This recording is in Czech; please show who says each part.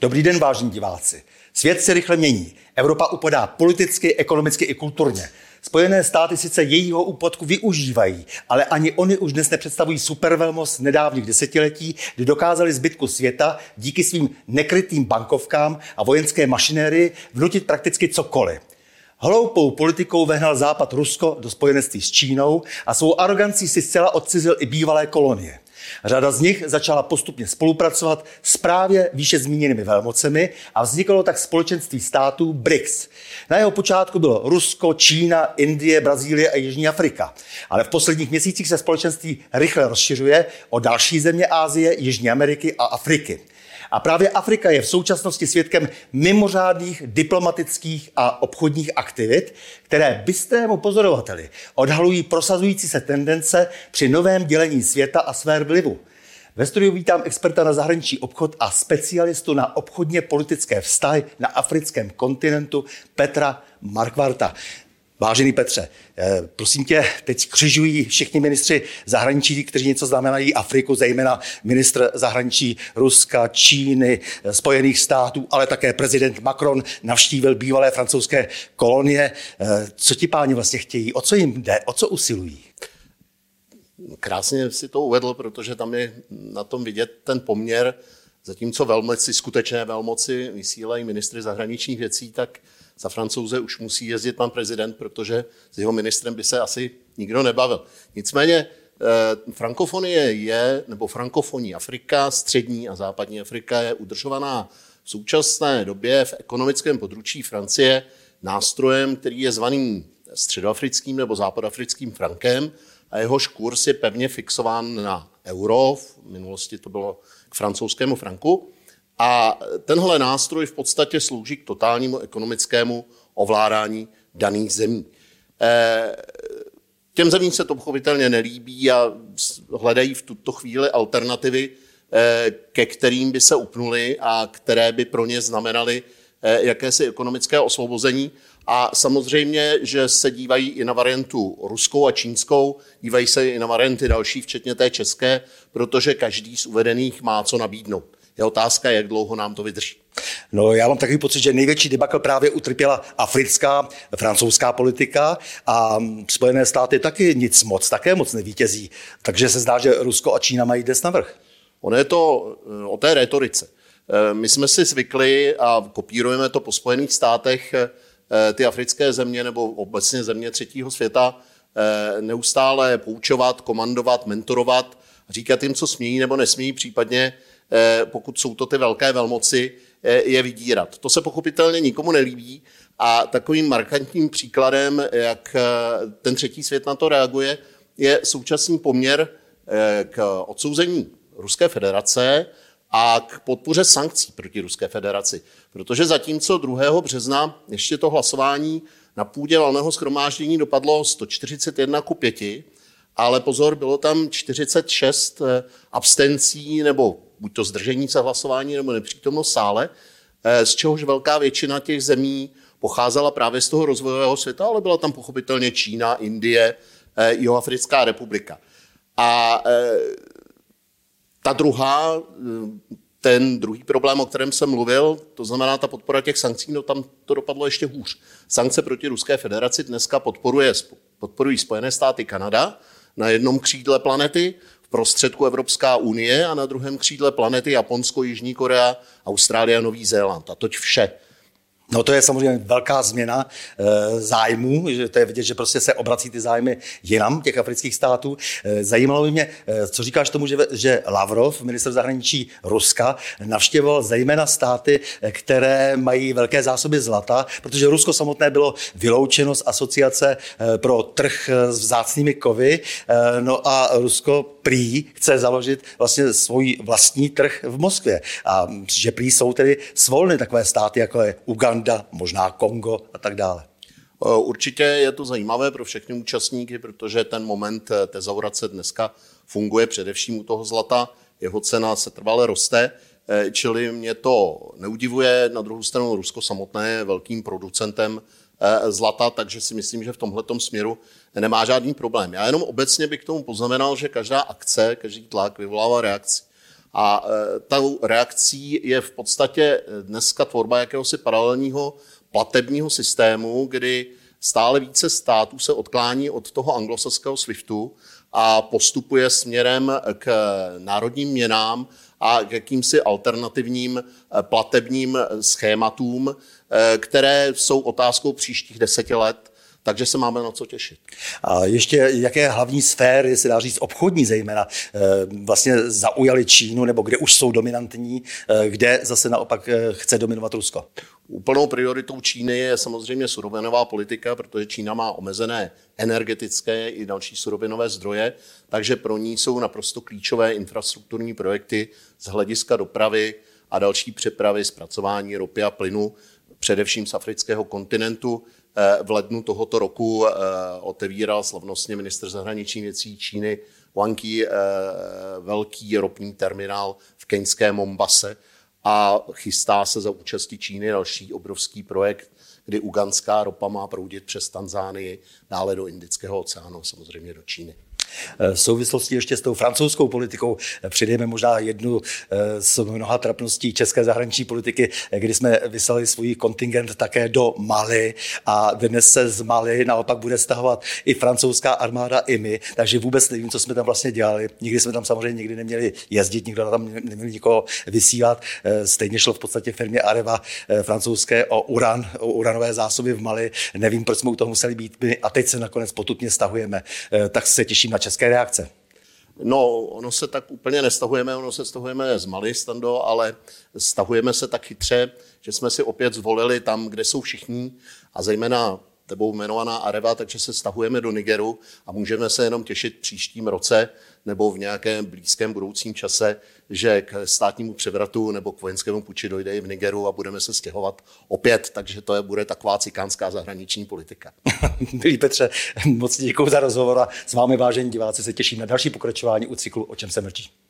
Speaker 1: Dobrý den, vážení diváci. Svět se rychle mění. Evropa upadá politicky, ekonomicky i kulturně. Spojené státy sice jejího úpadku využívají, ale ani oni už dnes nepředstavují supervelmost nedávných desetiletí, kdy dokázali zbytku světa díky svým nekrytým bankovkám a vojenské mašinérii vnutit prakticky cokoliv. Hloupou politikou vehnal Západ Rusko do spojenectví s Čínou a svou arogancí si zcela odcizil i bývalé kolonie. Řada z nich začala postupně spolupracovat s právě výše zmíněnými velmocemi a vzniklo tak společenství států BRICS. Na jeho počátku bylo Rusko, Čína, Indie, Brazílie a Jižní Afrika. Ale v posledních měsících se společenství rychle rozšiřuje o další země Ázie, Jižní Ameriky a Afriky. A právě Afrika je v současnosti svědkem mimořádných diplomatických a obchodních aktivit, které bystrému pozorovateli odhalují prosazující se tendence při novém dělení světa a své vlivu. Ve studiu vítám experta na zahraniční obchod a specialistu na obchodně politické vztahy na africkém kontinentu Petra Markvarta. Vážený Petře, eh, prosím tě, teď křižují všichni ministři zahraničí, kteří něco znamenají Afriku, zejména ministr zahraničí Ruska, Číny, eh, Spojených států, ale také prezident Macron navštívil bývalé francouzské kolonie. Eh, co ti páni vlastně chtějí? O co jim jde? O co usilují?
Speaker 2: Krásně si to uvedl, protože tam je na tom vidět ten poměr, zatímco velmoci, skutečné velmoci vysílají ministry zahraničních věcí, tak za francouze už musí jezdit pan prezident, protože s jeho ministrem by se asi nikdo nebavil. Nicméně eh, frankofonie je, nebo frankofoní Afrika, střední a západní Afrika je udržovaná v současné době v ekonomickém područí Francie nástrojem, který je zvaný středoafrickým nebo západafrickým frankem a jehož kurz je pevně fixován na euro, v minulosti to bylo k francouzskému franku. A tenhle nástroj v podstatě slouží k totálnímu ekonomickému ovládání daných zemí. Eh, těm zemím se to pochopitelně nelíbí a hledají v tuto chvíli alternativy, eh, ke kterým by se upnuli a které by pro ně znamenaly jakési ekonomické osvobození. A samozřejmě, že se dívají i na variantu ruskou a čínskou, dívají se i na varianty další, včetně té české, protože každý z uvedených má co nabídnout. Je otázka, jak dlouho nám to vydrží.
Speaker 1: No, já mám takový pocit, že největší debakl právě utrpěla africká, francouzská politika a Spojené státy taky nic moc, také moc nevítězí. Takže se zdá, že Rusko a Čína mají dnes navrh.
Speaker 2: Ono je to eh, o té retorice. Eh, my jsme si zvykli a kopírujeme to po Spojených státech, eh, ty africké země nebo obecně země třetího světa neustále poučovat, komandovat, mentorovat, říkat jim, co smějí nebo nesmějí, případně Eh, pokud jsou to ty velké velmoci, eh, je vydírat. To se pochopitelně nikomu nelíbí a takovým markantním příkladem, jak eh, ten třetí svět na to reaguje, je současný poměr k odsouzení Ruské federace a k podpoře sankcí proti Ruské federaci. Protože zatímco 2. března ještě to hlasování na půdě valného schromáždění dopadlo 141 ku 5, ale pozor, bylo tam 46 abstencí nebo buď to zdržení se hlasování nebo nepřítomnost sále, eh, z čehož velká většina těch zemí pocházela právě z toho rozvojového světa, ale byla tam pochopitelně Čína, Indie, eh, Jihoafrická republika. A eh, ta druhá, ten druhý problém, o kterém jsem mluvil, to znamená ta podpora těch sankcí, no tam to dopadlo ještě hůř. Sankce proti Ruské federaci dneska podporuje, podporují Spojené státy, Kanada na jednom křídle planety, prostředku Evropská unie a na druhém křídle planety Japonsko, Jižní Korea, Austrálie a Nový Zéland. A toť vše.
Speaker 1: No to je samozřejmě velká změna e, zájmů, že to je vidět, že prostě se obrací ty zájmy jinam těch afrických států. E, zajímalo by mě, e, co říkáš tomu, že, že Lavrov, minister zahraničí Ruska, navštěvoval zejména státy, které mají velké zásoby zlata, protože Rusko samotné bylo vyloučeno z asociace pro trh s vzácnými kovy, e, no a Rusko prý chce založit vlastně svůj vlastní trh v Moskvě. A že prý jsou tedy svolny takové státy, jako je Uganda, možná Kongo a tak dále.
Speaker 2: Určitě je to zajímavé pro všechny účastníky, protože ten moment eh, tezaurace dneska funguje především u toho zlata. Jeho cena se trvale roste, eh, čili mě to neudivuje. Na druhou stranu Rusko samotné je velkým producentem zlata, takže si myslím, že v tomhle směru nemá žádný problém. Já jenom obecně bych k tomu poznamenal, že každá akce, každý tlak vyvolává reakci. A tou reakcí je v podstatě dneska tvorba jakéhosi paralelního platebního systému, kdy stále více států se odklání od toho anglosaského SWIFTu a postupuje směrem k národním měnám a k jakýmsi alternativním platebním schématům, které jsou otázkou příštích deseti let takže se máme na co těšit.
Speaker 1: A ještě jaké hlavní sféry, se dá říct obchodní zejména, eh, vlastně zaujaly Čínu, nebo kde už jsou dominantní, eh, kde zase naopak eh, chce dominovat Rusko?
Speaker 2: Úplnou prioritou Číny je samozřejmě surovinová politika, protože Čína má omezené energetické i další surovinové zdroje, takže pro ní jsou naprosto klíčové infrastrukturní projekty z hlediska dopravy a další přepravy, zpracování ropy a plynu, především z afrického kontinentu. Eh, v lednu tohoto roku eh, otevíral slavnostně minister zahraničních věcí Číny Wang Yi eh, velký ropný terminál v keňském Mombase a chystá se za účasti Číny další obrovský projekt, kdy uganská ropa má proudit přes Tanzánii dále do Indického oceánu, samozřejmě do Číny.
Speaker 1: V souvislosti ještě s tou francouzskou politikou přidejme možná jednu eh, z mnoha trapností české zahraniční politiky, kdy jsme vyslali svůj kontingent také do Mali a dnes se z Mali naopak bude stahovat i francouzská armáda, i my, takže vůbec nevím, co jsme tam vlastně dělali. Nikdy jsme tam samozřejmě nikdy neměli jezdit, nikdo tam neměl nikoho vysílat. Eh, stejně šlo v podstatě firmě Areva eh, francouzské o uran, o uranové zásoby v Mali. Nevím, proč jsme u toho museli být my a teď se nakonec potupně stahujeme. Tak se těším na české reakce?
Speaker 2: No, ono se tak úplně nestahujeme, ono se stahujeme z Mali, Stando, ale stahujeme se tak chytře, že jsme si opět zvolili tam, kde jsou všichni a zejména tebou jmenovaná Areva, takže se stahujeme do Nigeru a můžeme se jenom těšit příštím roce nebo v nějakém blízkém budoucím čase, že k státnímu převratu nebo k vojenskému puči dojde i v Nigeru a budeme se stěhovat opět, takže to je, bude taková cikánská zahraniční politika.
Speaker 1: Milí Petře, moc děkuji za rozhovor a s vámi vážení diváci se těším na další pokračování u cyklu O čem se mlčí.